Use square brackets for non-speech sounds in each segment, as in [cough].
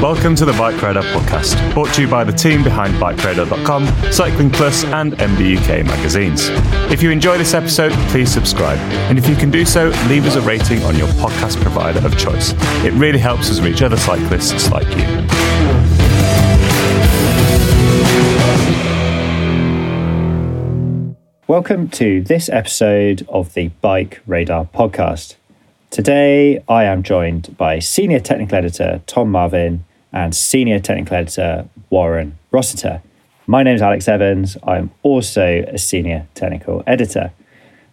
Welcome to the Bike Radar podcast, brought to you by the team behind BikeRadar.com, Cycling Plus, and MBUK magazines. If you enjoy this episode, please subscribe. And if you can do so, leave us a rating on your podcast provider of choice. It really helps us reach other cyclists like you. Welcome to this episode of the Bike Radar podcast. Today, I am joined by Senior Technical Editor Tom Marvin and Senior Technical Editor Warren Rossiter. My name is Alex Evans. I'm also a Senior Technical Editor.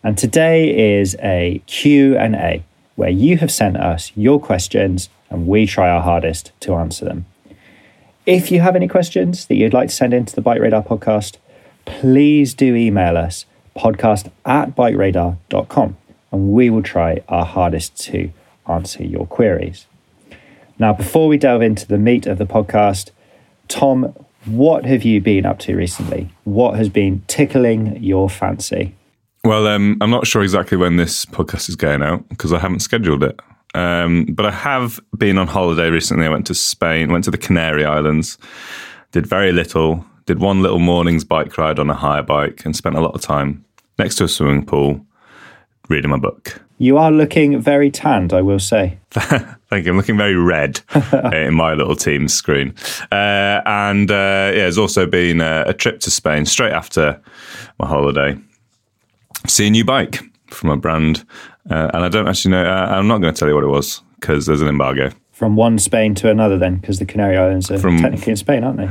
And today is a Q&A where you have sent us your questions and we try our hardest to answer them. If you have any questions that you'd like to send into the Bike Radar podcast, please do email us podcast at bikeradar.com and we will try our hardest to answer your queries. Now, before we delve into the meat of the podcast, Tom, what have you been up to recently? What has been tickling your fancy? Well, um, I'm not sure exactly when this podcast is going out because I haven't scheduled it. Um, but I have been on holiday recently. I went to Spain, went to the Canary Islands, did very little, did one little morning's bike ride on a hire bike, and spent a lot of time next to a swimming pool reading my book. You are looking very tanned, I will say. [laughs] Thank you. I'm looking very red [laughs] uh, in my little team screen. Uh, and uh, yeah, there's also been a, a trip to Spain straight after my holiday. See a new bike from a brand. Uh, and I don't actually know, uh, I'm not going to tell you what it was because there's an embargo. From one Spain to another, then, because the Canary Islands are From- technically in Spain, aren't they?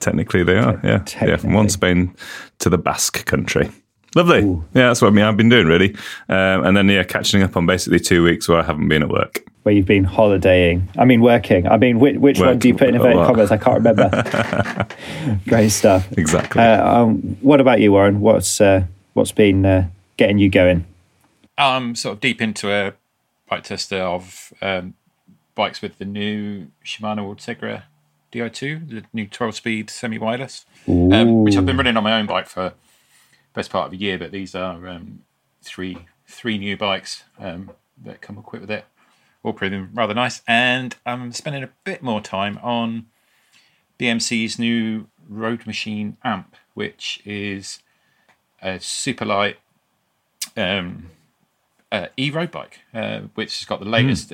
Technically, they are. Yeah. Yeah. From one Spain to the Basque country. Lovely. Yeah, that's what I mean. I've been doing really. Um, and then, yeah, catching up on basically two weeks where I haven't been at work. Where you've been holidaying. I mean, working. I mean, which, which one do you put in a inverted commas? I can't remember. [laughs] Great stuff. Exactly. Uh, um, what about you, Warren? What's uh, what's been uh, getting you going? I'm sort of deep into a bike tester of um, bikes with the new Shimano Ultegra Di2, the new 12 speed semi wireless, um, which I've been running on my own bike for best part of a year. But these are um, three three new bikes um, that come equipped with it, all proving rather nice. And I'm spending a bit more time on BMC's new Road Machine amp, which is a super light um, uh, e road bike, uh, which has got the latest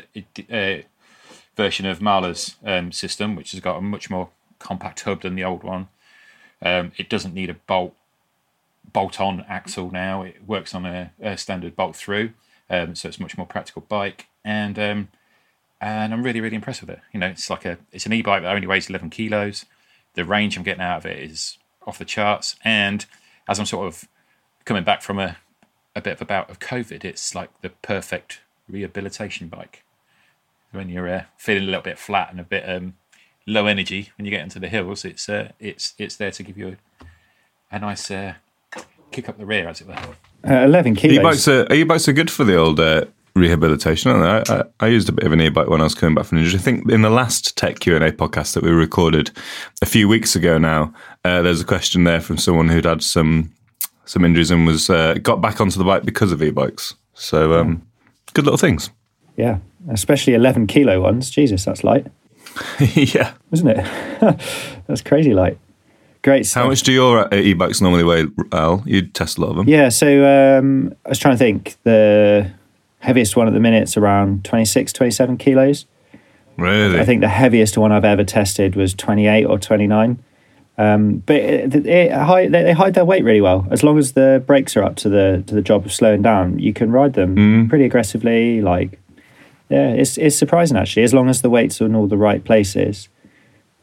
uh, version of Mahle's um, system, which has got a much more compact hub than the old one. Um, it doesn't need a bolt bolt on axle now. It works on a, a standard bolt through, um, so it's much more practical bike. And um, and I'm really really impressed with it. You know, it's like a it's an e-bike that only weighs 11 kilos. The range I'm getting out of it is off the charts. And as I'm sort of coming back from a a bit of a bout of COVID, it's like the perfect rehabilitation bike. When you're uh, feeling a little bit flat and a bit um, low energy when you get into the hills, it's uh, it's it's there to give you a, a nice uh, kick up the rear, as it were. Uh, Eleven kilos. E-bikes are, e-bikes are good for the old uh, rehabilitation, aren't they? I, I, I used a bit of an e-bike when I was coming back from injury. I think in the last Tech Q&A podcast that we recorded a few weeks ago now, uh, there's a question there from someone who'd had some some injuries and was uh, got back onto the bike because of e-bikes. So um, good little things. Yeah, especially eleven kilo ones. Jesus, that's light, [laughs] yeah. isn't it? [laughs] that's crazy light. Great stuff. How much do your uh, e-bikes normally weigh, Al? You test a lot of them. Yeah, so um, I was trying to think. The heaviest one at the minute's around 26, 27 kilos. Really? I think the heaviest one I've ever tested was 28 or 29. Um, but it, it, it, hide, they, they hide their weight really well. As long as the brakes are up to the to the job of slowing down, you can ride them pretty aggressively. Like, yeah, it's it's surprising actually. As long as the weights are in all the right places,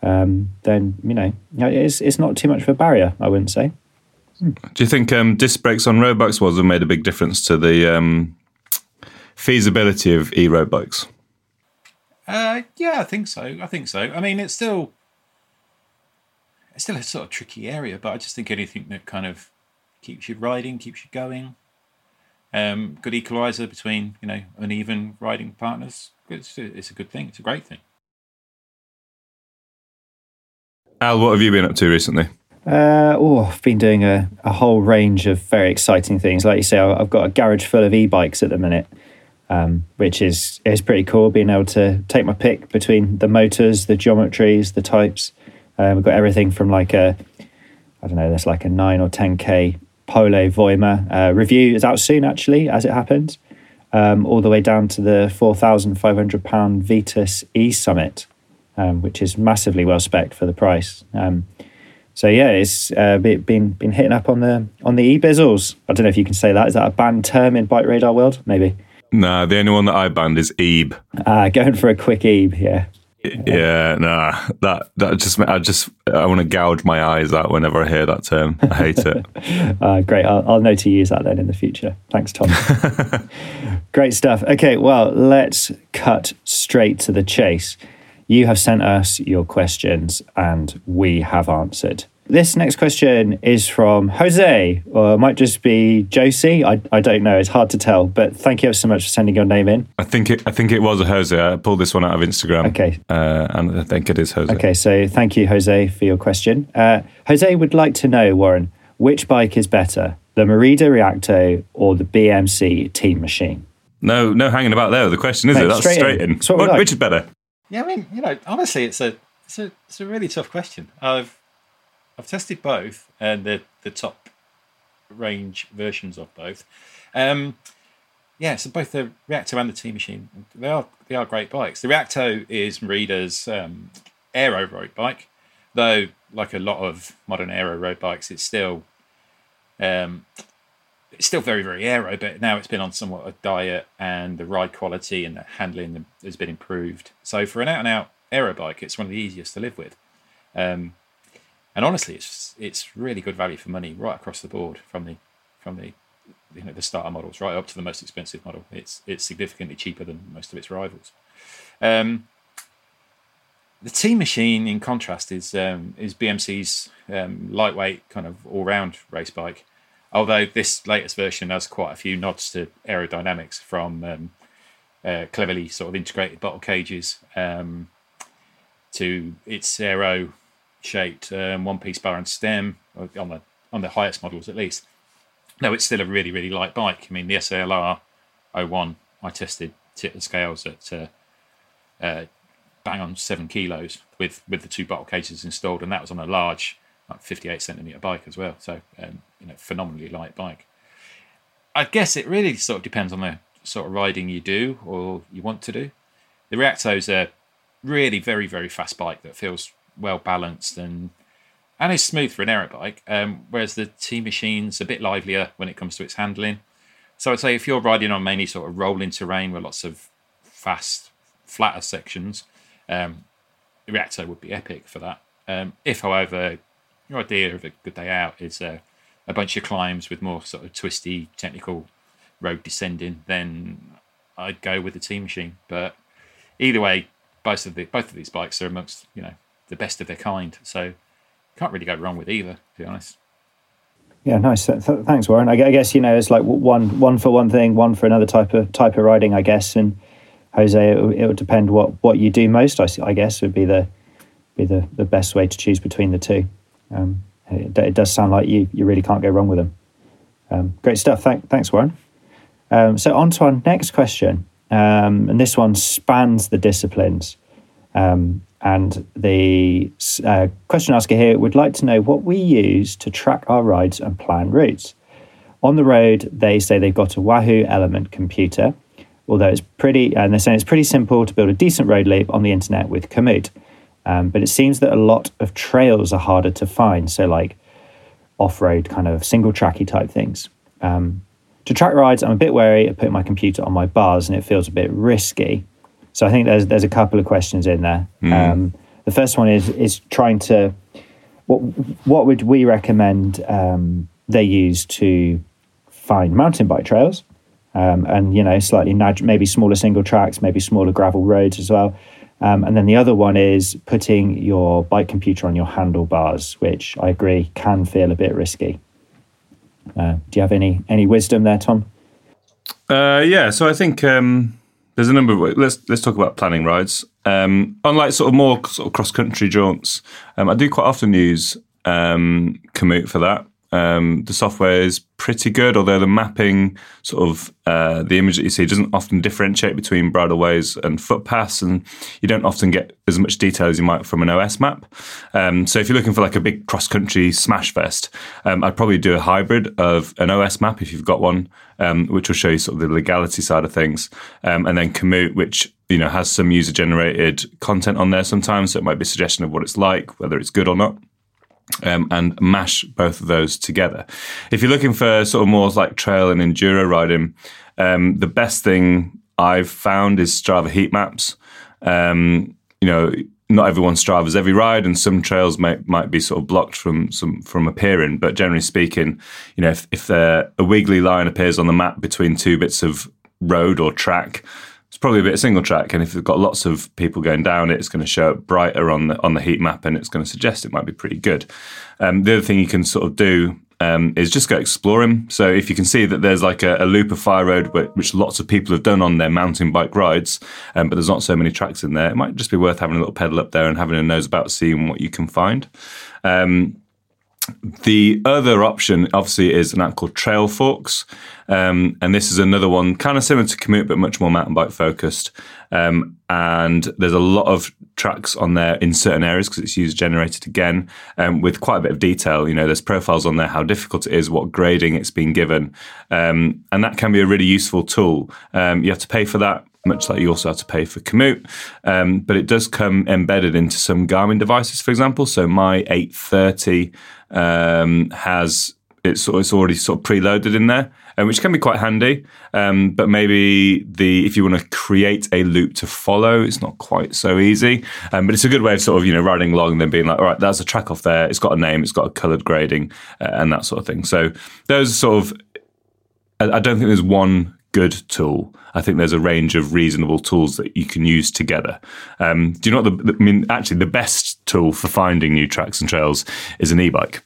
um, then you know it's it's not too much of a barrier. I wouldn't say. Do you think um, disc brakes on road bikes was have made a big difference to the um, feasibility of e-road bikes? Uh, yeah, I think so. I think so. I mean, it's still it's still a sort of tricky area, but I just think anything that kind of keeps you riding, keeps you going. Um, good equalizer between you know uneven riding partners. It's, it's a good thing. It's a great thing. Al, what have you been up to recently? Uh, oh, I've been doing a, a whole range of very exciting things. Like you say, I've got a garage full of e-bikes at the minute, um, which is is pretty cool. Being able to take my pick between the motors, the geometries, the types. Um, we've got everything from like a, I don't know, there's like a nine or ten k Pole Voima uh, review is out soon actually, as it happens, um, all the way down to the four thousand five hundred pound Vitus E Sommet, um, which is massively well spec for the price. Um, so yeah, it's uh, been been hitting up on the on the e bizzles. I don't know if you can say that. Is that a banned term in bike radar world? Maybe. Nah, the only one that I banned is Ebe. Uh, [laughs] going for a quick ebe. Yeah. Yeah, nah, that that just I just I want to gouge my eyes out whenever I hear that term. I hate it. Uh, [laughs] great. I'll, I'll know to use that then in the future. Thanks, Tom. [laughs] great stuff. Okay, well, let's cut straight to the chase. You have sent us your questions and we have answered. This next question is from Jose, or it might just be Josie. I, I don't know. It's hard to tell, but thank you so much for sending your name in. I think it I think it was a Jose. I pulled this one out of Instagram. Okay. uh, and I think it is Jose. Okay, so thank you, Jose, for your question. Uh, Jose would like to know, Warren, which bike is better, the Merida Reacto or the BMC Team Machine? No, no hanging about there. with The question is Mate, it? That's straight straight, in. in. What we What- like. Which is better? Yeah, I mean, you know, honestly, it's a it's a it's a really tough question. I've I've tested both and the the top range versions of both. Um, yeah, so both the Reacto and the T Machine, they are they are great bikes. The Reacto is Merida's um, aero road bike, though like a lot of modern aero road bikes, it's still um, it's still very very aero, but now it's been on somewhat a diet, and the ride quality and the handling has been improved. So for an out and out aero bike, it's one of the easiest to live with. Um, and honestly, it's it's really good value for money right across the board from the from the you know the starter models right up to the most expensive model. It's it's significantly cheaper than most of its rivals. Um, the T Machine, in contrast, is um, is BMC's um, lightweight kind of all round race bike. Although this latest version has quite a few nods to aerodynamics from um, uh, cleverly sort of integrated bottle cages um, to its aero shaped um, one piece bar and stem on the on the highest models at least. No, it's still a really really light bike. I mean, the SLR 01 I tested tip the scales at uh, uh, bang on seven kilos with with the two bottle cages installed, and that was on a large like 58 centimeter bike as well. So um, you know, phenomenally light bike. I guess it really sort of depends on the sort of riding you do or you want to do. The Reacto's a really very very fast bike that feels well balanced and and is smooth for an aero bike. Um, whereas the T Machine's a bit livelier when it comes to its handling. So I'd say if you're riding on mainly sort of rolling terrain with lots of fast, flatter sections, um, the Reacto would be epic for that. Um, if, however, your idea of a good day out is uh, a bunch of climbs with more sort of twisty, technical road descending, then I'd go with the T Machine. But either way, both of the both of these bikes are amongst you know the best of their kind. So can't really go wrong with either, to be honest. Yeah, nice. Th- th- thanks, Warren. I guess you know it's like one one for one thing, one for another type of type of riding. I guess, and Jose, it, it would depend what what you do most. I, I guess would be the be the, the best way to choose between the two. Um, it, it does sound like you you really can't go wrong with them. Um, great stuff. Thank, thanks, Warren. Um, so on to our next question, um, and this one spans the disciplines. Um, and the uh, question asker here would like to know what we use to track our rides and plan routes. On the road, they say they've got a Wahoo Element computer, although it's pretty, and they're saying it's pretty simple to build a decent road loop on the internet with Komoot. Um, but it seems that a lot of trails are harder to find. So, like off road kind of single tracky type things. Um, to track rides, I'm a bit wary of putting my computer on my bars and it feels a bit risky. So I think there's there's a couple of questions in there. Mm. Um, the first one is is trying to what what would we recommend um, they use to find mountain bike trails, um, and you know slightly maybe smaller single tracks, maybe smaller gravel roads as well. Um, and then the other one is putting your bike computer on your handlebars, which I agree can feel a bit risky. Uh, do you have any any wisdom there, Tom? Uh, yeah, so I think um, there's a number of ways. Let's let's talk about planning rides. Um, unlike sort of more sort of cross country jaunts, um, I do quite often use um, for that. Um, the software is pretty good, although the mapping, sort of uh, the image that you see, doesn't often differentiate between bridleways and footpaths, and you don't often get as much detail as you might from an OS map. Um, so if you're looking for like a big cross country smash fest, um, I'd probably do a hybrid of an OS map if you've got one, um, which will show you sort of the legality side of things, um, and then Komoot, which you know has some user generated content on there sometimes, so it might be a suggestion of what it's like, whether it's good or not um, and mash both of those together. If you're looking for sort of more like trail and enduro riding, um, the best thing I've found is Strava heat maps. Um, you know, not everyone Strava's every ride, and some trails might might be sort of blocked from some from appearing. But generally speaking, you know, if, if a wiggly line appears on the map between two bits of road or track, it's probably a bit of single track, and if you've got lots of people going down it, it's going to show up brighter on the on the heat map, and it's going to suggest it might be pretty good. Um, the other thing you can sort of do um, is just go exploring. So if you can see that there's like a, a loop of fire road which lots of people have done on their mountain bike rides, um, but there's not so many tracks in there, it might just be worth having a little pedal up there and having a nose about seeing what you can find. Um, the other option, obviously, is an app called Trailforks. Um, and this is another one kind of similar to Komoot, but much more mountain bike focused. Um, and there's a lot of tracks on there in certain areas because it's user generated again um, with quite a bit of detail. You know, there's profiles on there, how difficult it is, what grading it's been given. Um, and that can be a really useful tool. Um, you have to pay for that much like you also have to pay for Komoot. Um, but it does come embedded into some Garmin devices, for example. So my 830 um, has it's it's already sort of preloaded in there, um, which can be quite handy. Um, but maybe the if you want to create a loop to follow, it's not quite so easy. Um, but it's a good way of sort of you know riding along and then being like, all right, that's a track off there. It's got a name, it's got a coloured grading, uh, and that sort of thing. So those sort of I, I don't think there's one good tool. I think there's a range of reasonable tools that you can use together. Um, do you know what the, I mean? Actually, the best tool for finding new tracks and trails is an e-bike.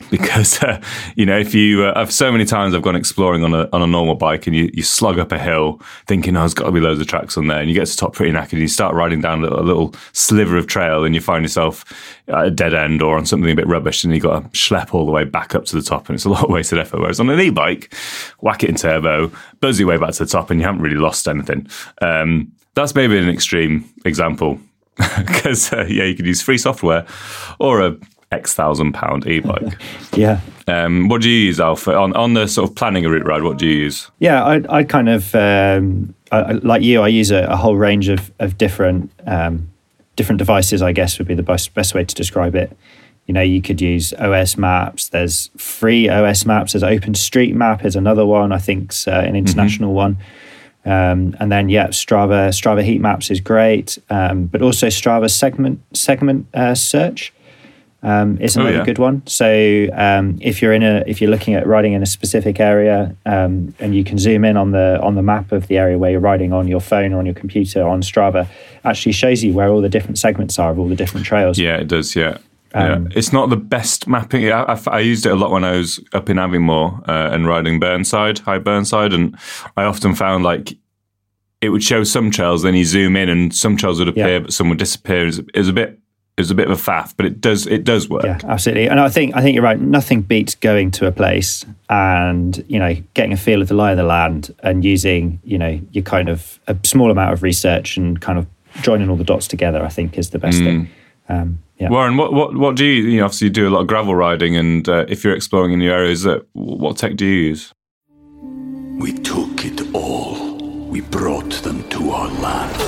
[laughs] Because uh, you know if you uh, I've so many times I've gone exploring on a on a normal bike and you, you slug up a hill thinking oh there's got to be loads of tracks on there and you get to the top pretty knackered and you start riding down a little, a little sliver of trail and you find yourself at a dead end or on something a bit rubbish and you got to schlep all the way back up to the top and it's a lot of wasted effort. Whereas on an e-bike whack it in turbo buzz your way back to the top and you haven't really lost anything. Um, that's maybe an extreme example [laughs] because uh, yeah you could use free software or a X thousand pound e bike. [laughs] yeah. Um, what do you use, Alpha, on on the sort of planning a route ride? What do you use? Yeah, I I kind of um, I, like you. I use a, a, whole range of of different um, different devices. I guess would be the best best way to describe it. You know, you could use OS Maps. There's free OS Maps. There's OpenStreetMap is another one. I think uh, an mm-hmm. international mm-hmm. one. Um, and then yeah, Strava Strava heat maps is great, um, but also Strava segment segment uh, search um, is another oh, yeah. good one. So um, if you're in a if you're looking at riding in a specific area um, and you can zoom in on the on the map of the area where you're riding on your phone or on your computer on Strava, actually shows you where all the different segments are of all the different trails. Yeah, it does. Yeah. Yeah. Um, it's not the best mapping. I, I, I, used it a lot when I was up in Aviemore uh, and riding Burnside, High Burnside, and I often found like it would show some trails, then you zoom in, and some trails would appear, yeah. but some would disappear. It was, a bit is a bit of a faff, but it does it does work. Yeah, absolutely. And I think I think you're right. Nothing beats going to a place and you know getting a feel of the lie of the land and using you know your kind of a small amount of research and kind of joining all the dots together. I think is the best mm. thing. Um, yeah. Warren, what, what what do you you know obviously you do a lot of gravel riding and uh, if you're exploring in new areas, uh, what tech do you use? We took it all we brought them to our land.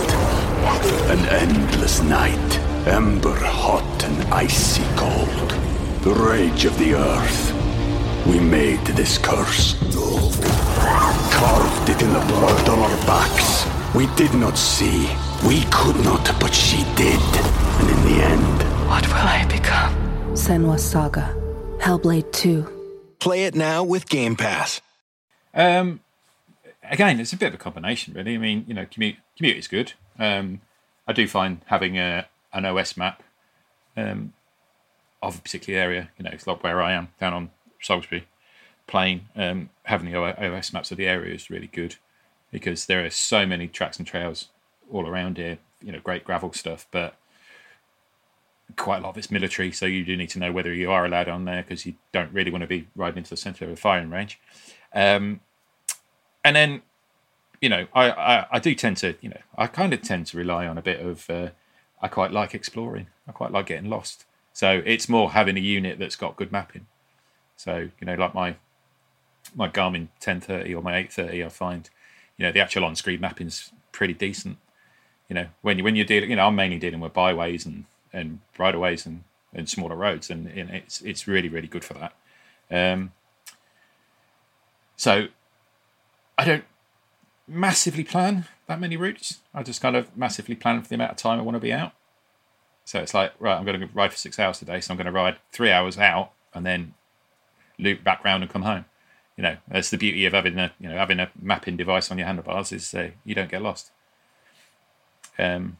An endless night, ember hot and icy cold. The rage of the earth. We made this curse. Carved it in the blood on our backs. We did not see. We could not, but she did. And in the end, What will I become? Senua's Saga. Hellblade 2. Play it now with Game Pass. Um, again, it's a bit of a combination, really. I mean, you know, Komoot Komoot is good. Um, I do find having a an OS map um, of a particular area, you know, it's like where I am down on Salisbury Plain, um, having the OS maps of the area is really good because there are so many tracks and trails all around here. You know, great gravel stuff, but quite a lot of it's military, so you do need to know whether you are allowed on there because you don't really want to be riding into the centre of a firing range. Um, and then, you know, I, I, I do tend to, you know, I kind of tend to rely on a bit of. Uh, I quite like exploring. I quite like getting lost. So it's more having a unit that's got good mapping. So you know, like my my Garmin 1030 or my 830, I find, you know, the actual on-screen mapping's pretty decent. You know, when you when you're dealing, you know, I'm mainly dealing with byways and and bridleways and and smaller roads, and, and it's it's really really good for that. Um, so I don't massively plan that many routes. I just kind of massively plan for the amount of time I want to be out. So it's like, right, I'm going to ride for six hours today, so I'm going to ride three hours out and then loop back round and come home. You know, that's the beauty of having a you know having a mapping device on your handlebars is uh, you don't get lost. Um,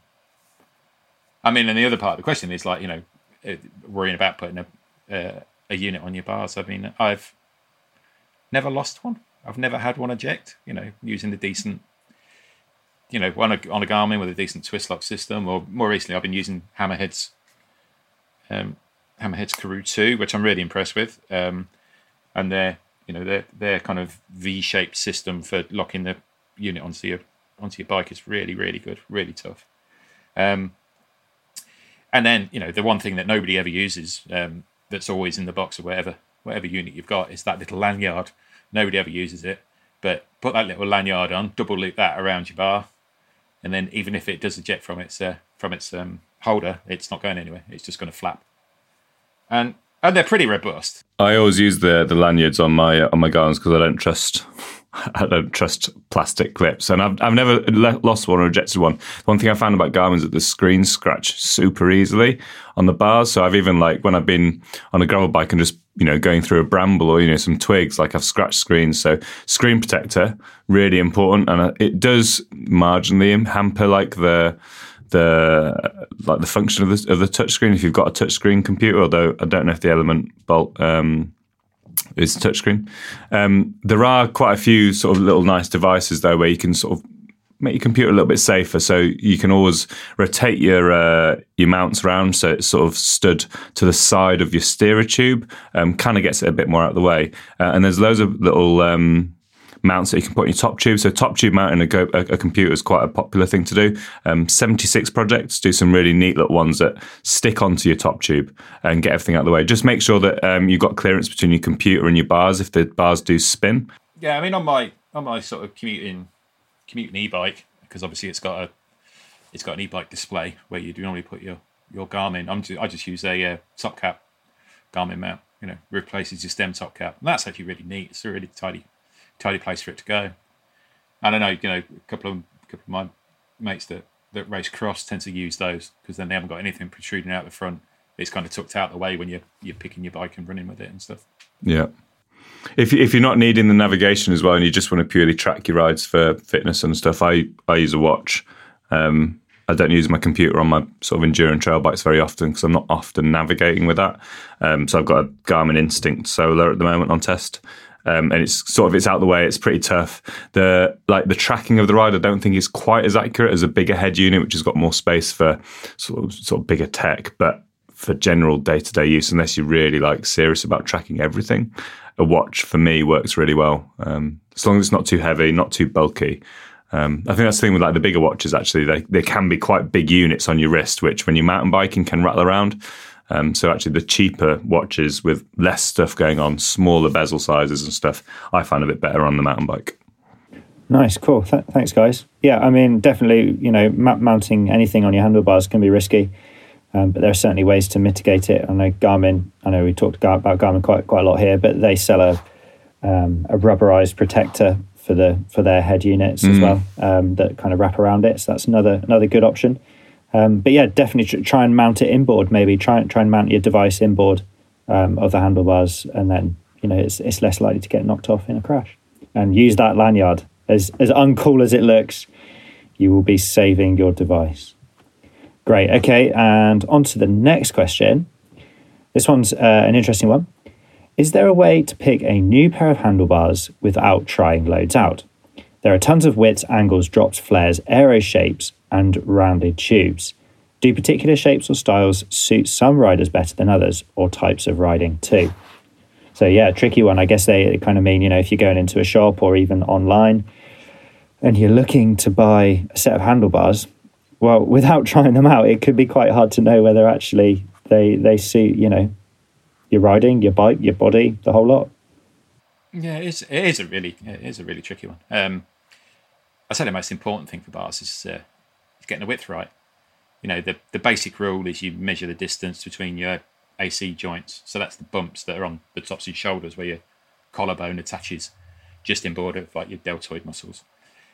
I mean, and the other part of the question is like you know uh, worrying about putting a uh, a unit on your bars. I mean, I've never lost one. I've never had one eject. You know, using the decent, you know, on a on a Garmin with a decent twist lock system, or more recently, I've been using Hammerhead's um, Hammerhead's Karoo two, which I'm really impressed with. Um, and their you know their their kind of V-shaped system for locking the unit onto your onto your bike is really really good, really tough. Um, and then you know the one thing that nobody ever uses um, that's always in the box or whatever whatever unit you've got is that little lanyard. Nobody ever uses it, but put that little lanyard on, double loop that around your bar, and then even if it does eject from its uh, from its um, holder, it's not going anywhere. It's just going to flap. And and they're pretty robust. I always use the the lanyards on my uh, on my Garmins because I don't trust [laughs] I don't trust plastic clips, and I've I've never le- lost one or rejected one. One thing I found about Garmin is that the screens scratch super easily on the bars. So I've even like when I've been on a gravel bike and just you know going through a bramble or you know some twigs, like I've scratched screens. So screen protector really important, and uh, it does marginally hamper like the the like the function of the of the touchscreen if you've got a touchscreen computer. Although I don't know if the Element Bolt um, is touchscreen. Um, there are quite a few sort of little nice devices though where you can sort of make your computer a little bit safer. So you can always rotate your uh, your mounts around so it's sort of stood to the side of your steerer tube. Um, kind of gets it a bit more out of the way. Uh, and there's loads of little um, mounts that you can put on your top tube. So top tube mounting a, go, a, a computer is quite a popular thing to do. Um, 76 projects do some really neat little ones that stick onto your top tube and get everything out of the way. Just make sure that um, you've got clearance between your computer and your bars if the bars do spin. Yeah, I mean on my on my sort of commuting commuting e-bike because obviously it's got a it's got an e-bike display where you do normally put your your Garmin. I'm just, I just use a uh, top cap Garmin mount. You know, replaces your stem top cap. And that's actually really neat. It's a really tidy tidy place for it to go. I know, you know, a couple of couple of my mates that that race cross tend to use those because then they haven't got anything protruding out the front. It's kind of tucked out the way when you're you're picking your bike and running with it and stuff. Yeah. If if you're not needing the navigation as well, and you just want to purely track your rides for fitness and stuff, I I use a watch. Um, I don't use my computer on my sort of endurance trail bikes very often because I'm not often navigating with that. Um, so I've got a Garmin Instinct Solar at the moment on test, um, and it's sort of it's out the way. It's pretty tough. The like the tracking of the ride, I don't think is quite as accurate as a bigger head unit, which has got more space for sort of sort of bigger tech. But for general day to day use, unless you're really like serious about tracking everything, a watch for me works really well. Um, as long as it's not too heavy, not too bulky. Um, I think that's the thing with like the bigger watches. Actually, they they can be quite big units on your wrist, which when you're mountain biking can rattle around. Um, so actually, the cheaper watches with less stuff going on, smaller bezel sizes and stuff, I find a bit better on the mountain bike. Nice, cool. Th- thanks, guys. Yeah, I mean, definitely, you know, mounting anything on your handlebars can be risky, um, but there are certainly ways to mitigate it. I know Garmin. I know we talked about Garmin quite quite a lot here, but they sell a um, a rubberized protector for the for their head units as well um, that kind of wrap around it. So that's another another good option. Um, but yeah, definitely try and mount it inboard. Maybe try try and mount your device inboard um, of the handlebars, and then you know it's it's less likely to get knocked off in a crash. And use that lanyard as as uncool as it looks. You will be saving your device. Great. Okay, and on to the next question. This one's uh, an interesting one. Is there a way to pick a new pair of handlebars without trying loads out? There are tons of widths, angles, drops, flares, aero shapes, and rounded tubes. Do particular shapes or styles suit some riders better than others, or types of riding too? So, yeah, tricky one. I guess they kind of mean, you know, if you're going into a shop or even online and you're looking to buy a set of handlebars, well, [laughs] without trying them out, it could be quite hard to know whether actually they, they suit, you know, your riding, your bike, your body, the whole lot. Yeah, it is, it is a really it is a really tricky one. Um, I say the most important thing for bars is, uh, is getting the width right. You know, the the basic rule is you measure the distance between your AC joints. So that's the bumps that are on the tops of your shoulders where your collarbone attaches just in border of like your deltoid muscles.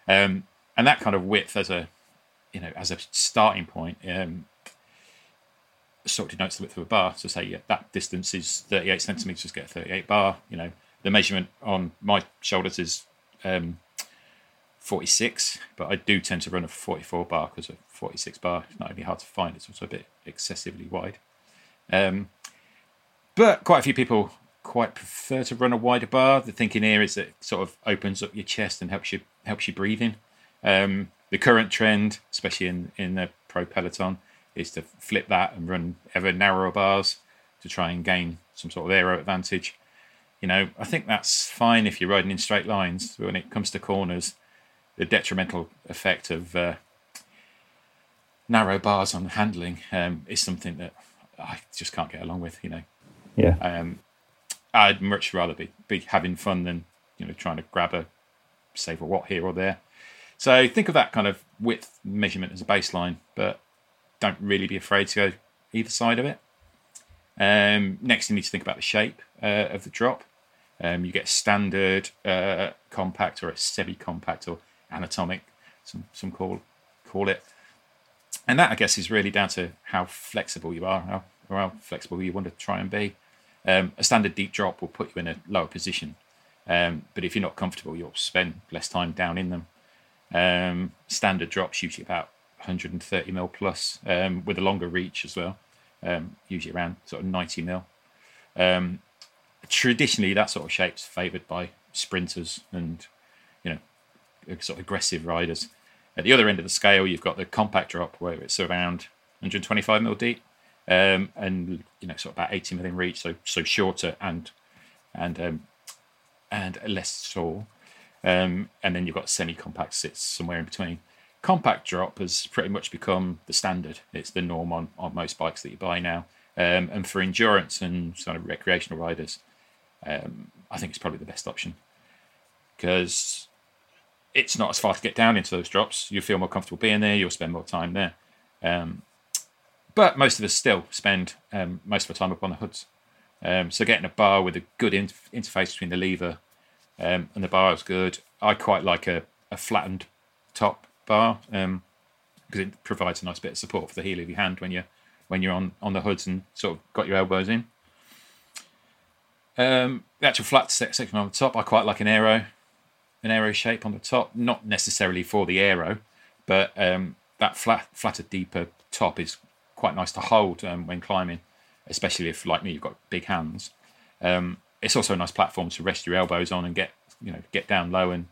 Um, and that kind of width as a you know as a starting point um, sort of denotes the width of a bar. So say yeah, that distance is 38 centimeters, get a 38 bar. You know, the measurement on my shoulders is um, 46, but I do tend to run a 44 bar because a 46 bar is not only hard to find, it's also a bit excessively wide. Um, but quite a few people quite prefer to run a wider bar. The thinking here is that it sort of opens up your chest and helps you helps you breathe in. Um, the current trend, especially in in the pro peloton, is to flip that and run ever narrower bars to try and gain some sort of aero advantage. You know, I think that's fine if you're riding in straight lines. But when it comes to corners, the detrimental effect of uh, narrow bars on handling um, is something that I just can't get along with. You know, Yeah. um, I'd much rather be, be having fun than you know trying to grab a save a watt here or there. So think of that kind of width measurement as a baseline, but don't really be afraid to go either side of it. Um, next, you need to think about the shape uh, of the drop. Um, you get standard, uh, compact, or a semi-compact, or anatomic. Some some call call it, and that I guess is really down to how flexible you are, how, how flexible you want to try and be. Um, a standard deep drop will put you in a lower position, um, but if you're not comfortable, you'll spend less time down in them. Um, standard drops usually about 130 mil plus, um, with a longer reach as well, um, usually around sort of 90 mil. Um, traditionally, that sort of shape's favoured by sprinters and you know sort of aggressive riders. At the other end of the scale, you've got the compact drop where it's around 125 mil deep, um, and you know sort of about 80 mil in reach, so so shorter and and um, and less tall. Um, and then you've got semi-compact sits somewhere in between. Compact drop has pretty much become the standard. It's the norm on, on most bikes that you buy now. Um, and for endurance and sort of recreational riders, um, I think it's probably the best option because it's not as far to get down into those drops. You feel more comfortable being there. You'll spend more time there. Um, but most of us still spend um, most of our time up on the hoods. Um, so getting a bar with a good in- interface between the lever um, and the bar is good. I quite like a, a flattened top bar because it provides a nice bit of support for the heel of your hand when you're when you're on, on the hoods and sort of got your elbows in. Um, the actual flat section on the top, I quite like an aero, an aero shape on the top. Not necessarily for the aero, but um, that flat, flatter, deeper top is quite nice to hold um, when climbing, especially if, like me, you've got big hands. Um, it's also a nice platform to rest your elbows on and get you know get down low and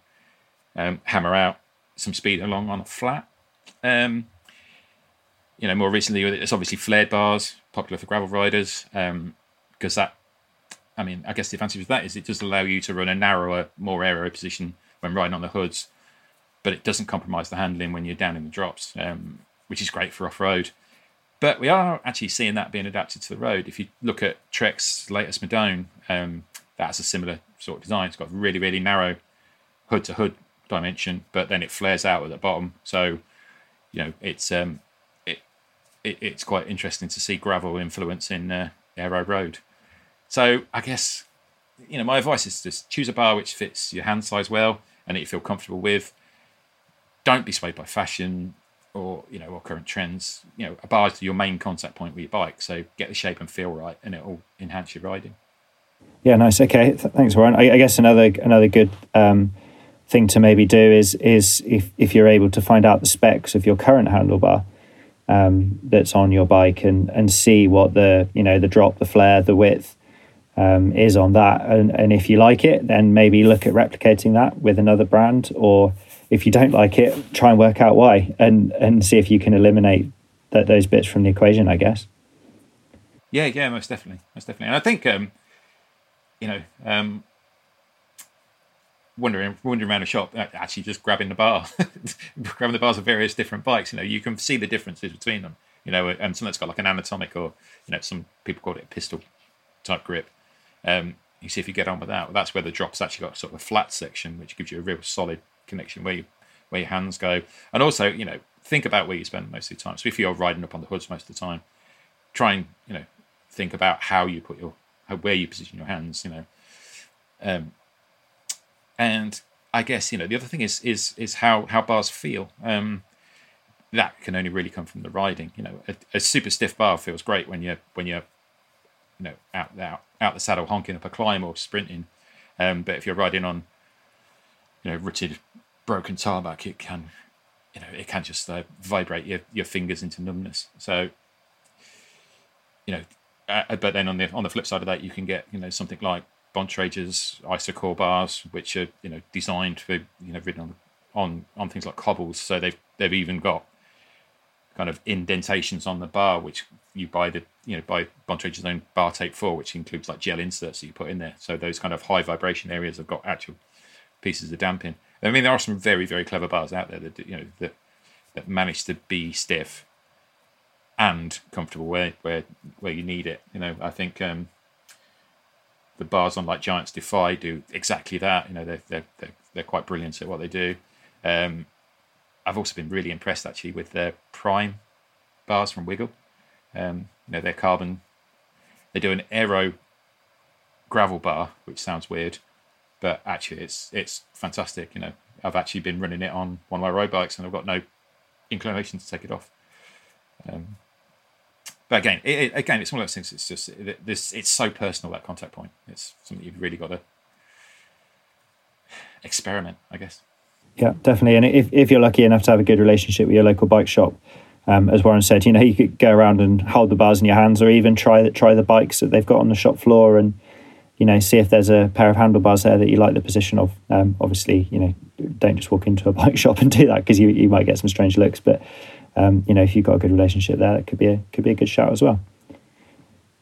um, hammer out some speed along on a flat. Um, you know, more recently, it's obviously flared bars, popular for gravel riders, because that, I mean, I guess the advantage of that is it does allow you to run a narrower, more aero position when riding on the hoods, but it doesn't compromise the handling when you're down in the drops, um, which is great for off road. But we are actually seeing that being adapted to the road. If you look at Trek's latest Madone, um, that has a similar sort of design. It's got really, really narrow hood to hood dimension, but then it flares out at the bottom. So, you know, it's um, it, it it's quite interesting to see gravel influencing uh, aero road. So I guess you know my advice is just choose a bar which fits your hand size well and that you feel comfortable with. Don't be swayed by fashion or you know or current trends. You know, a bar is your main contact point with your bike, so get the shape and feel right, and it will enhance your riding. Yeah, nice. Okay, Th- thanks, Warren. I, I, guess another another good um, thing to maybe do is is if if you're able to find out the specs of your current handlebar um, that's on your bike and and see what the you know the drop, the flare, the width um, is on that, and and if you like it, then maybe look at replicating that with another brand, or if you don't like it, try and work out why, and and see if you can eliminate that those bits from the equation. I guess. Yeah, yeah, most definitely, most definitely, and I think um, you know, um, wandering wandering around a shop, uh, actually just grabbing the bar, [laughs] grabbing the bars of various different bikes. You know, you can see the differences between them. You know, and some that's got like an anatomic or you know, some people call it a pistol type grip. Um, you see if you get on with that. Well, that's where the drop's actually got sort of a flat section, which gives you a real solid connection where you, where your hands go. And also, you know, think about where you spend most of your time. So if you're riding up on the hoods most of the time, try and you know think about how you put your how, where you position your hands. You know, um, and I guess you know the other thing is is is how how bars feel. Um, that can only really come from the riding. You know, a, a super stiff bar feels great when you're when you're you know out out out the saddle honking up a climb or sprinting. Um, but if you're riding on you know rooted broken tarmac, it can you know it can just uh, vibrate your your fingers into numbness. So you know, uh, but then on the on the flip side of that, you can get you know something like Bontrager's Isocore bars, which are you know designed for you know ridden on on on things like cobbles. So they've they've even got kind of indentations on the bar, which you buy the you know buy Bontrager's own bar tape for, which includes like gel inserts that you put in there. So those kind of high vibration areas have got actual pieces of damping. I mean, there are some very very clever bars out there that you know that that manage to be stiff and comfortable where where where you need it. You know, I think um, the bars on like Giants Defy do exactly that. You know, they're they're they're, they're quite brilliant at what they do. Um, I've also been really impressed actually with their Prime bars from Wiggle. Um, you know, their carbon. They do an aero gravel bar, which sounds weird, but actually it's it's fantastic. You know, I've actually been running it on one of my road bikes, and I've got no inclination to take it off. Um, but again, it, again, it's one of those things. It's just it, this. It's so personal that contact point. It's something you've really got to experiment, I guess. Yeah, definitely. And if, if you're lucky enough to have a good relationship with your local bike shop, um, as Warren said, you know, you could go around and hold the bars in your hands, or even try the, try the bikes that they've got on the shop floor, and you know, see if there's a pair of handlebars there that you like the position of. Um, obviously, you know, don't just walk into a [laughs] bike shop and do that because you you might get some strange looks. But um, you know, if you've got a good relationship there, it could be a could be a good shout as well.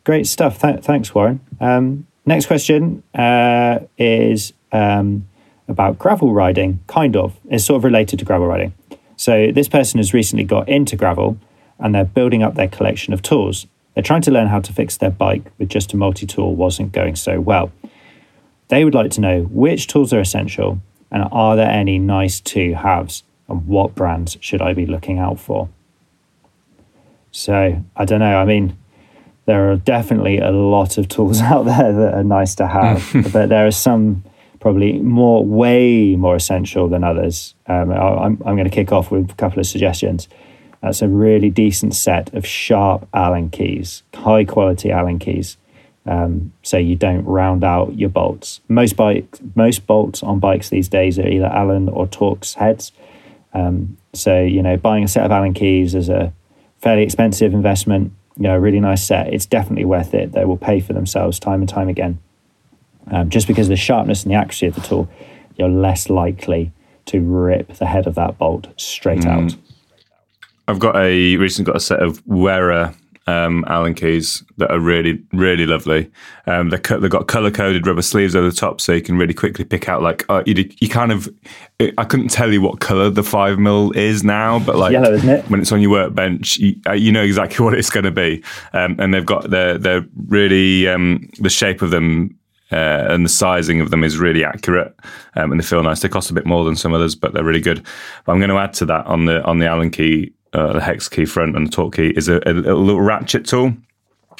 Great stuff. Th- thanks, Warren. Um, next question uh, is um, about gravel riding, kind of. It's sort of related to gravel riding. So this person has recently got into gravel and they're building up their collection of tools. They're trying to learn how to fix their bike with just a multi tool wasn't going so well. They would like to know which tools are essential and are there any nice to haves and what brands should I be looking out for? So I don't know. I mean, there are definitely a lot of tools [laughs] out there that are nice to have, hmm. but there are some probably more, way more essential than others. Um, I'm, I'm going to kick off with a couple of suggestions. That's a really decent set of sharp Allen keys, high quality Allen keys. Um, so you don't round out your bolts. Most bikes, most bolts on bikes these days are either Allen or Torx heads. Um, so you know, buying a set of Allen keys is a fairly expensive investment. You know, a really nice set. It's definitely worth it. They will pay for themselves time and time again. Um, just because of the sharpness and the accuracy of the tool, you're less likely to rip the head of that bolt straight mm. out. I've got a recently got a set of Wera um, Allen keys that are really really lovely. Um, they're they've got color coded rubber sleeves over the top, so you can really quickly pick out like uh, you you kind of. I couldn't tell you what color the five mil is now, but like yellow, isn't it? When it's on your workbench, you, uh, you know exactly [laughs] what it's going to be. Um, and they've got they're they're really um, the shape of them uh, and the sizing of them is really accurate, um, and they feel nice. They cost a bit more than some others, but they're really good. But I'm going to add to that on the on the Allen key, uh, the hex key front and the torque key is a, a, a little ratchet tool.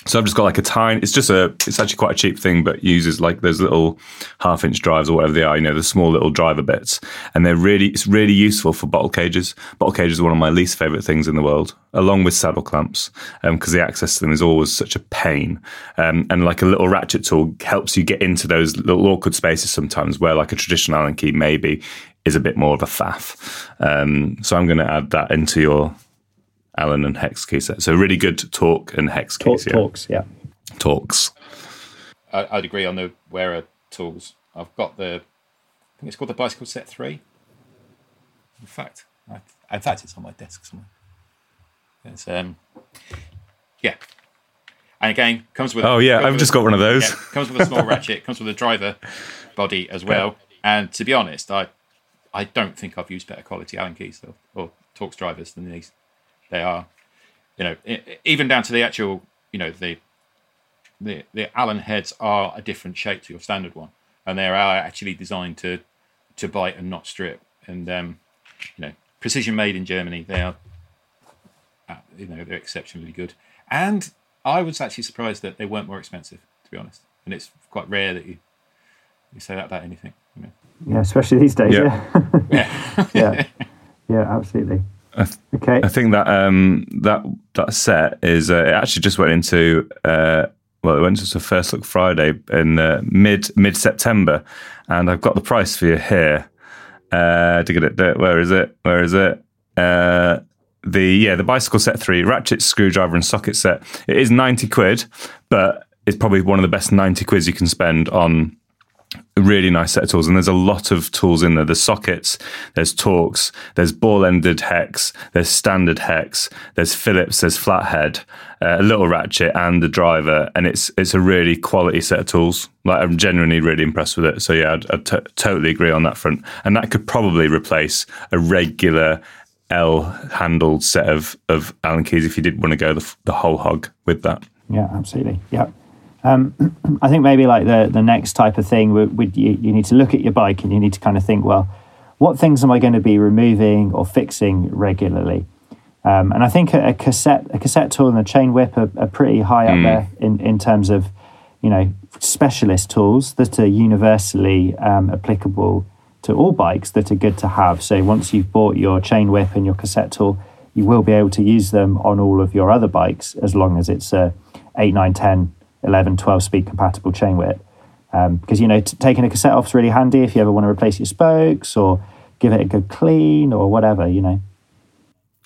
So I've just got like a tiny. It's just a. It's actually quite a cheap thing, but uses like those little half-inch drives or whatever they are. You know, the small little driver bits, and they're really. It's really useful for bottle cages. Bottle cages are one of my least favorite things in the world, along with saddle clamps, because um, the access to them is always such a pain. Um, and like a little ratchet tool helps you get into those little awkward spaces sometimes, where like a traditional Allen key maybe is a bit more of a faff. Um, so I'm going to add that into your Allen and hex key set. So really good Torx and hex keys. yeah. Torx, yeah. Torx. I, would agree on the Wera tools. I've got the, I think it's called the Bicycle Set 3. In fact, I, in fact, it's on my desk somewhere. It's, um, yeah. And again, comes with. Oh, yeah, I've just got one of those. Yeah, [laughs] comes with a small ratchet, comes with a driver body as well. And to be honest, I I don't think I've used better quality Allen keys or, or Torx drivers than these they are, you know, even down to the actual, you know, the the the Allen heads are a different shape to your standard one, and they are actually designed to to bite and not strip. And um, you know, precision made in Germany. They are, uh, you know, they're exceptionally good. And I was actually surprised that they weren't more expensive, to be honest. And it's quite rare that you you say that about anything. You know? Yeah, especially these days. Yeah, yeah, [laughs] yeah, yeah, absolutely. I th- okay. I think that um, that that set is uh, it actually just went into uh, well, it went into first look Friday in uh, mid mid September, and I've got the price for you here. Uh, to get it, where is it? Where is it? Uh, the yeah, the bicycle set three ratchet, screwdriver, and socket set. It is ninety quid, but it's probably one of the best ninety quids you can spend on really nice set of tools. And there's a lot of tools in there. There's sockets there's Torx there's ball ended hex there's standard hex there's phillips there's flathead uh, a little ratchet and the driver. And it's it's a really quality set of tools. Like i'm genuinely really impressed with it. So yeah i totally agree on that front. And that could probably replace a regular l handled set of of allen keys if you did want to go the, the whole hog with that. Yeah absolutely. Yeah um, [clears throat] I think maybe like the the next type of thing would, would you, you need to look at your bike and you need to kind of think, well, what things am I going to be removing or fixing regularly? Um, and I think a, a, cassette a cassette tool and a chain whip are, are pretty high mm. up there in, in terms of you know specialist tools that are universally um, applicable to all bikes that are good to have. So once you've bought your chain whip and your cassette tool, you will be able to use them on all of your other bikes as long as it's a 8, 9, 10 11, 12 speed compatible chain whip. Um, because, you know, t- taking a cassette off is really handy if you ever want to replace your spokes or give it a good clean or whatever, you know.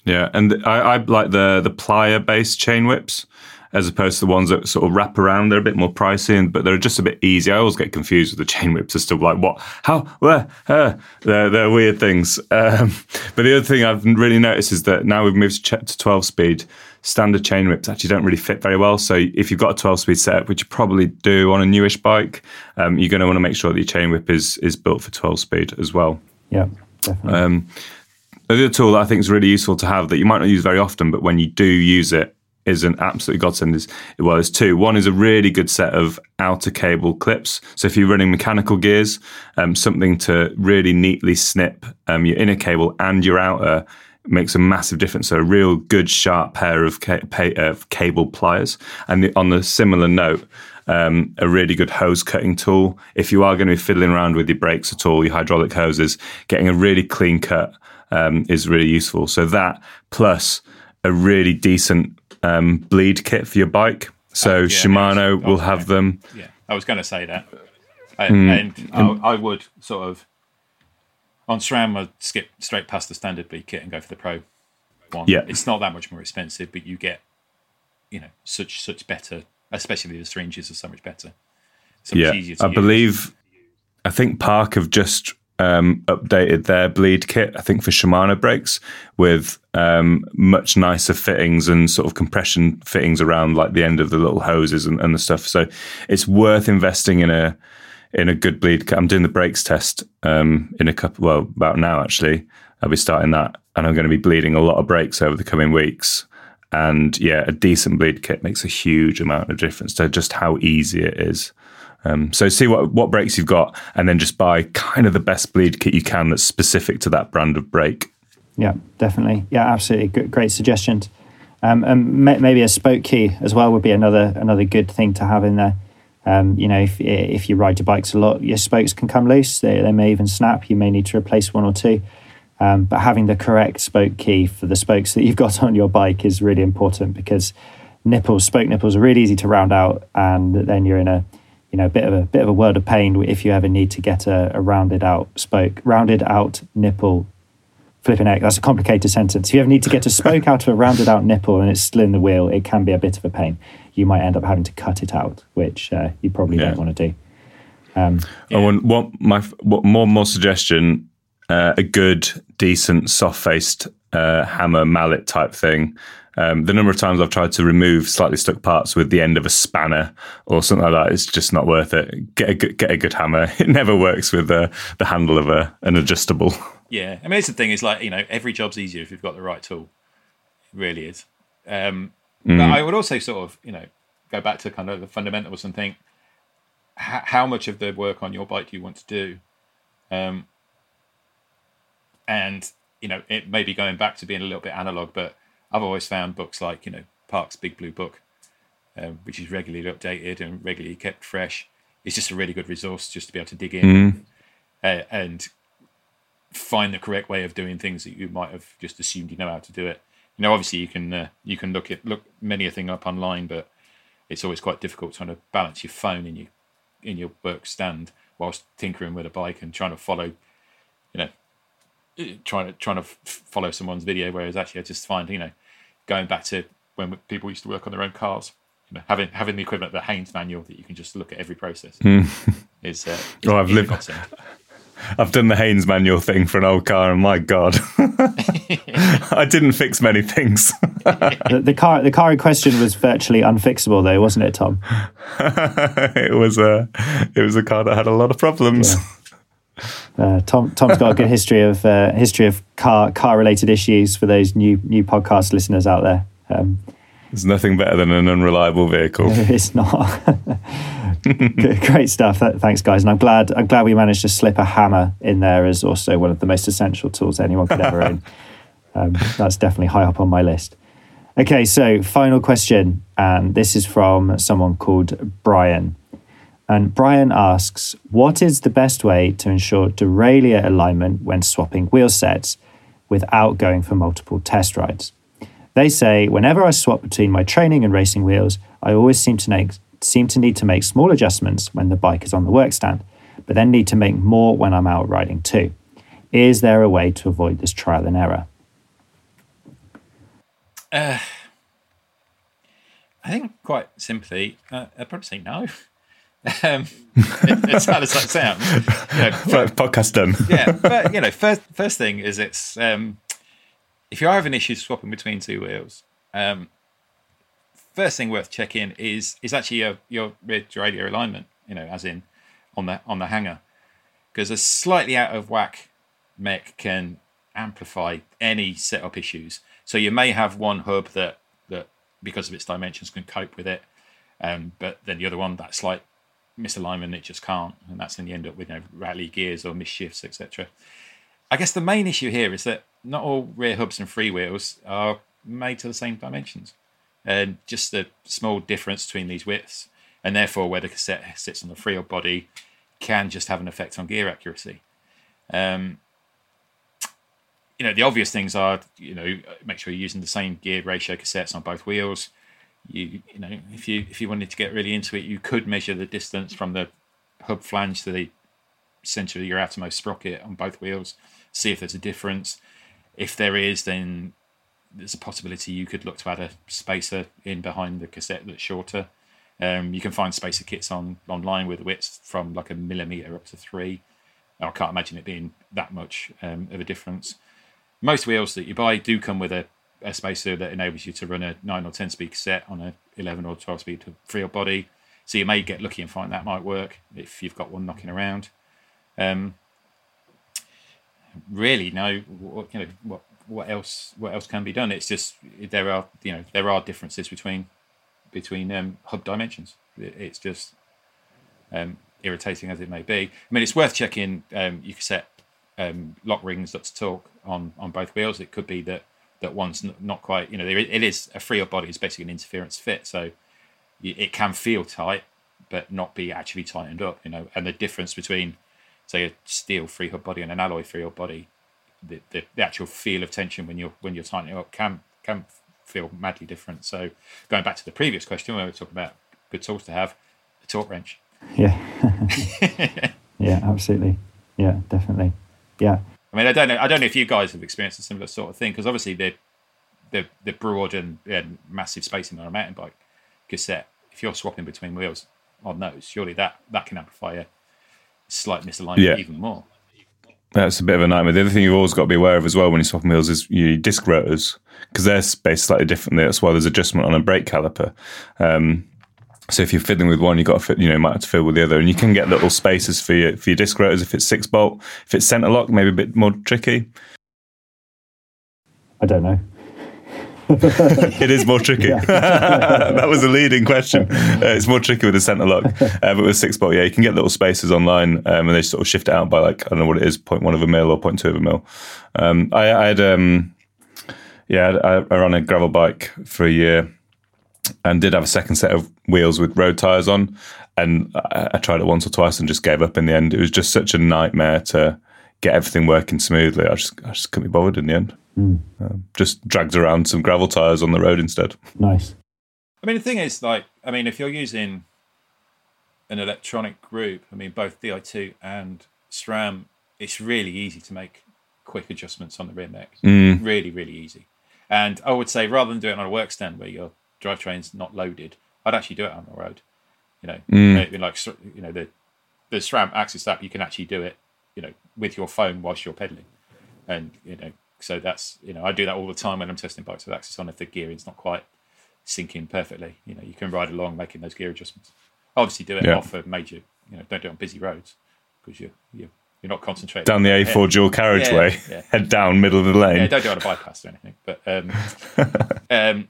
Yeah, and I, I like the the plier based chain whips as opposed to the ones that sort of wrap around. They're a bit more pricey, but they're just a bit easy. I always get confused with the chain whips as to like what, how, where, uh, they're, they're weird things. Um, but the other thing I've really noticed is that now we've moved to 12 speed, standard chain whips actually don't really fit very well. So if you've got a 12 speed setup, which you probably do on a newish bike, um, you're going to want to make sure that your chain whip is is built for 12 speed as well. Yeah, definitely. Um, the other tool that I think is really useful to have that you might not use very often, but when you do use it, is an absolutely godsend. Is well, there's two. One is a really good set of outer cable clips. So if you're running mechanical gears, um, something to really neatly snip um, your inner cable and your outer makes a massive difference. So a real good sharp pair of, ca- of cable pliers. And the, on the similar note, um, a really good hose cutting tool. If you are going to be fiddling around with your brakes at all, your hydraulic hoses, getting a really clean cut um, is really useful. So that plus a really decent um, bleed kit for your bike. So uh, yeah, Shimano will have them. Yeah, I was going to say that. And, mm. and I, I, would sort of on SRAM, I'd skip straight past the standard bleed kit and go for the Pro one. Yeah, it's not that much more expensive, but you get you know such such better, especially the inches are so much better. So yeah, I use. believe. I think Park have just um, updated their bleed kit, I think for Shimano brakes, with um, much nicer fittings and sort of compression fittings around like the end of the little hoses and, and the stuff. So it's worth investing in a in a good bleed kit. I'm doing the brakes test um, in a couple, well, about now actually. I'll be starting that, and I'm going to be bleeding a lot of brakes over the coming weeks. And yeah, a decent bleed kit makes a huge amount of difference to just how easy it is. Um, so see what what brakes you've got, and then just buy kind of the best bleed kit you can that's specific to that brand of brake. Yeah, definitely. Yeah, absolutely. Great suggestions. Um, and maybe a spoke key as well would be another another good thing to have in there. Um, you know, if if you ride your bikes a lot, your spokes can come loose. They, they may even snap. You may need to replace one or two. Um, but having the correct spoke key for the spokes that you've [laughs] got on your bike is really important because nipples, spoke nipples, are really easy to round out, and then you're in a you know a bit of a bit of a world of pain if you ever need to get a, a rounded out spoke, rounded out nipple. Flipping egg. That's a complicated sentence. If you ever need to get a spoke out of a rounded out nipple and it's still in the wheel, it can be a bit of a pain. You might end up having to cut it out, which uh, you probably yeah. don't want to do. Um, yeah. I want what my what more more suggestion uh, a good, decent, soft faced uh, hammer mallet type thing. Um, the number of times I've tried to remove slightly stuck parts with the end of a spanner or something like that, it's just not worth it. Get a good, get a good hammer. [laughs] It never works with the, the handle of a, an adjustable. [laughs] Yeah, I mean, it's the thing is like you know every job's easier if you've got the right tool. It really is. Um, mm. But I would also sort of you know go back to kind of the fundamentals and think how much of the work on your bike do you want to do. Um, and you know it may be going back to being a little bit analog, but I've always found books like you know Park's Big Blue Book, um, which is regularly updated and regularly kept fresh. It's just a really good resource just to be able to dig in mm. uh, and find the correct way of doing things that you might have just assumed you know how to do it. You know, obviously you can uh, you can look at look many a thing up online, but it's always quite difficult trying to balance your phone in your in your work stand whilst tinkering with a bike and trying to follow, you know, trying to trying to follow someone's video. Whereas actually, I just find you know going back to when people used to work on their own cars, you know, having having the equivalent of the Haynes manual that you can just look at every process mm. [laughs] is. Uh, is [laughs] oh, I've lived. [laughs] I've done the Haynes manual thing for an old car, and my God, I didn't fix many things. the, the, car, the car in question was virtually unfixable, though, wasn't it, Tom? it was a, it was a car that had a lot of problems. Yeah. Uh, Tom Tom's got a good [laughs] history of uh, history of car car related issues for those new new podcast listeners out there. Um, There's nothing better than an unreliable vehicle. [laughs] It's not. [laughs] Great stuff. Thanks, guys, and I'm glad I'm glad we managed to slip a hammer in there as also one of the most essential tools anyone could ever own. Um, that's definitely high up on my list. Okay, so final question, and this is from someone called Brian. And Brian asks, what is the best way to ensure derailleur alignment when swapping wheel sets without going for multiple test rides? They say, whenever I swap between my training and racing wheels, I always seem to, make, seem to need to make small adjustments when the bike is on the workstand, but then need to make more when I'm out riding too. Is there a way to avoid this trial and error? Uh, I think quite simply, uh, I'd probably say no. Um, as sad as that sounds, you know, [laughs] podcast done. yeah, but you know, first first thing is it's um, if you are having issues swapping between two wheels, um, first thing worth checking is is actually your your rear derailleur alignment. You know, as in on the on the hanger, because a slightly out of whack mech can amplify any setup issues. So you may have one hub that that because of its dimensions can cope with it, um, but then the other one that slight misalignment, it just can't, and that's when you end up with you know, rally gears or misshifts, etc. I guess the main issue here is that not all rear hubs and freewheels are made to the same dimensions, and just the small difference between these widths, and therefore where the cassette sits on the free body, can just have an effect on gear accuracy. Um, you know, the obvious things are, you know, make sure you're using the same gear ratio cassettes on both wheels you you know if you if you wanted to get really into it, you could measure the distance from the hub flange to the center of your outermost sprocket on both wheels, see if there's a difference. If there is, then there's a possibility you could look to add a spacer in behind the cassette that's shorter. Um, you can find spacer kits on online with widths from like a millimeter up to three. I can't imagine it being that much um, of a difference. Most wheels that you buy do come with a a spacer that enables you to run a 9 or 10 speed cassette on a 11 or 12 speed free body. So you may get lucky and find that might work if you've got one knocking around. Um, really, no. What, you know, what what else? What else can be done? It's just there are you know there are differences between between um, hub dimensions. It's just um, irritating as it may be. I mean, it's worth checking. Um, you can set um, lock rings to torque on on both wheels. It could be that that one's not quite. You know, it is a free hub body. It's basically an interference fit, so it can feel tight, but not be actually tightened up. You know, and the difference between say a steel free hub body and an alloy free hub body, the, the, the actual feel of tension when you're when you're tightening up can can feel madly different. So going back to the previous question where we were talking about good tools to have, a torque wrench. Yeah. [laughs] yeah, absolutely. Yeah, definitely. Yeah. I mean, I don't know. I don't know if you guys have experienced a similar sort of thing because obviously they're they're, they're broad and, and massive spacing on a mountain bike cassette. If you're swapping between wheels on those, surely that that can amplify a slight misalignment yeah. even more. That's a bit of a nightmare. The other thing you've always got to be aware of as well when you're swapping wheels is your disc rotors because they're spaced slightly differently. That's why there's adjustment on a brake caliper. Um, so if you're fiddling with one, you've got to fit, you know, might have to fiddle with the other, and you can get little spaces for your for your disc rotors if it's six bolt. If it's center lock, maybe a bit more tricky. I don't know. [laughs] it is more tricky. [laughs] that was a leading question. Uh, it's more tricky with a center lock, uh, but with six bolt, yeah, you can get little spaces online, um, and they sort of shift it out by like I don't know what it is, 0.1 of a mil or 0.2 of a mil. Um, I, I, had, um, yeah, I, I ran a gravel bike for a year and did have a second set of wheels with road tires on. And I, I, tried it once or twice and just gave up in the end. It was just such a nightmare to get everything working smoothly. I just, I just couldn't be bothered in the end. Mm. Um, just dragged around some gravel tires on the road instead. Nice. I mean, the thing is, like, I mean, if you're using an electronic group, I mean, both Di2 and SRAM, it's really easy to make quick adjustments on the rear mech. Mm. Really, really easy. And I would say rather than doing it on a work stand where you're drivetrain's not loaded, I'd actually do it on the road. You know, mm. like you know the the SRAM AXS app, you can actually do it, you know, with your phone whilst you're pedaling, and you know, so that's you know I do that all the time when I'm testing bikes with AXS on if the gearing's not quite syncing perfectly. You know, you can ride along making those gear adjustments. Obviously, do it yeah. off a major, you know, don't do it on busy roads because you're you're you're not concentrating down the A4 dual carriageway, yeah, yeah. [laughs] head down middle of the lane. Yeah, don't do it on a bypass or anything. But um, [laughs] um,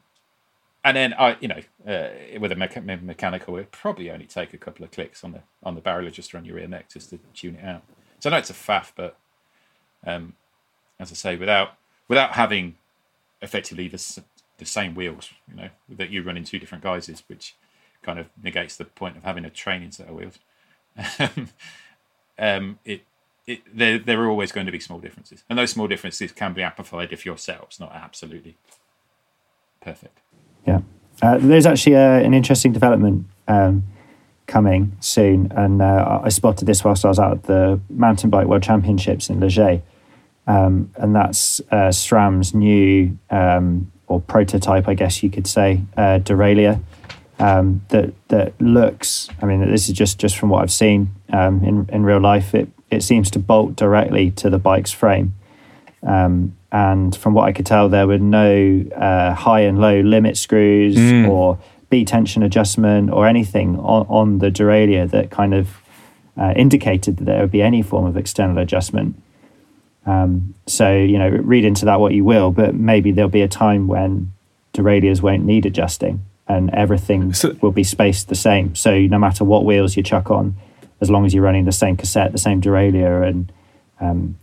and then I, you know, uh, with a mecha- mechanical, it probably only take a couple of clicks on the on the barrel adjuster on your rear mech just to tune it out. So I know it's a faff, but um, as I say, without without having effectively the the same wheels, you know, that you run in two different guises, which kind of negates the point of having a training set of wheels. [laughs] um, it it, there, there are always going to be small differences, and those small differences can be amplified if your setup's not absolutely perfect. Yeah. Uh, there's actually uh, an interesting development um, coming soon, and uh, I spotted this whilst I was out at the Mountain Bike World Championships in Les Gets, um, and that's uh, SRAM's new um, or prototype, I guess you could say, uh, derailleur um, that that looks. I mean, this is just just from what I've seen um, in in real life. It it seems to bolt directly to the bike's frame. Um, and from what I could tell, there were no uh, high and low limit screws mm. or B tension adjustment or anything on, on the derailleur that kind of uh, indicated that there would be any form of external adjustment. Um, so, you know, read into that what you will, but maybe there'll be a time when derailleurs won't need adjusting and everything so, will be spaced the same. So, no matter what wheels you chuck on, as long as you're running the same cassette, the same derailleur, and um,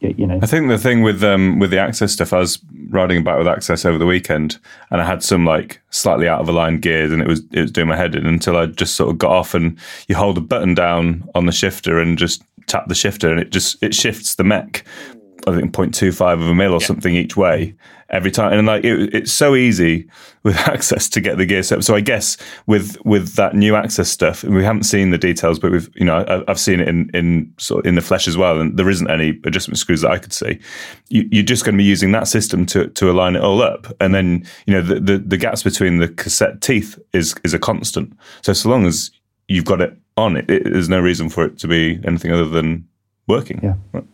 you know. I think the thing with um, with the AXS stuff, I was riding about with AXS over the weekend, and I had some like slightly out of aligned gears, and it was it was doing my head in until I just sort of got off, and you hold a button down on the shifter and just tap the shifter, and it just it shifts the mech. I think 0.25 of a mil or yeah. something each way every time, and like it, it's so easy [laughs] with AXS to get the gear set. So I guess with with that new AXS stuff, we haven't seen the details, but we've you know I, have seen it in in sort of in the flesh as well, and there isn't any adjustment screws that I could see. You, are just going to be using that system to to align it all up, and then you know the, the the gaps between the cassette teeth is is a constant. So so long as you've got it on, it, it there's no reason for it to be anything other than working. Yeah. Right.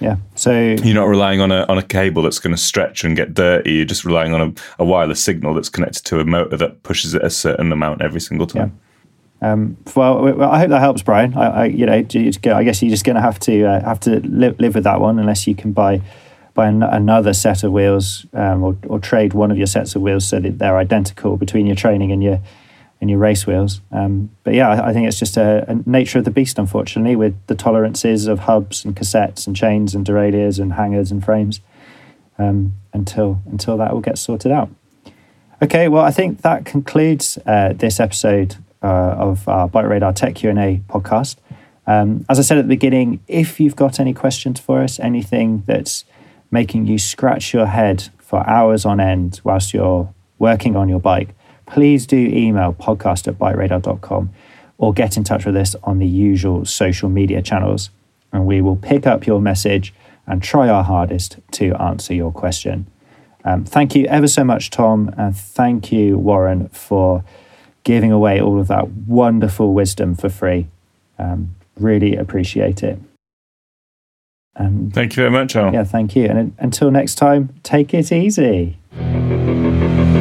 Yeah. So you're not relying on a on a cable that's going to stretch and get dirty. You're just relying on a, a wireless signal that's connected to a motor that pushes it a certain amount every single time. Yeah. Um, well, I hope that helps, Brian. I, I you know, I guess you're just going to have to uh, have to live, live with that one unless you can buy buy an, another set of wheels um, or, or trade one of your sets of wheels so that they're identical between your training and your in your race wheels. Um, but yeah, I, I think it's just a, a, nature of the beast, unfortunately, with the tolerances of hubs and cassettes and chains and derailleurs and hangers and frames. Um, until until that all gets sorted out. Okay, well, I think that concludes uh, this episode uh, of our Bike Radar Tech Q and A podcast. Um, as I said at the beginning, if you've got any questions for us, anything that's making you scratch your head for hours on end whilst you're working on your bike, please do email podcast at bikeradar.com or get in touch with us on the usual social media channels. And we will pick up your message and try our hardest to answer your question. Um, thank you ever so much, Tom, and thank you, Warren, for giving away all of that wonderful wisdom for free. Um, really appreciate it. Um, thank you very much, Al. Yeah, thank you. And until next time, take it easy.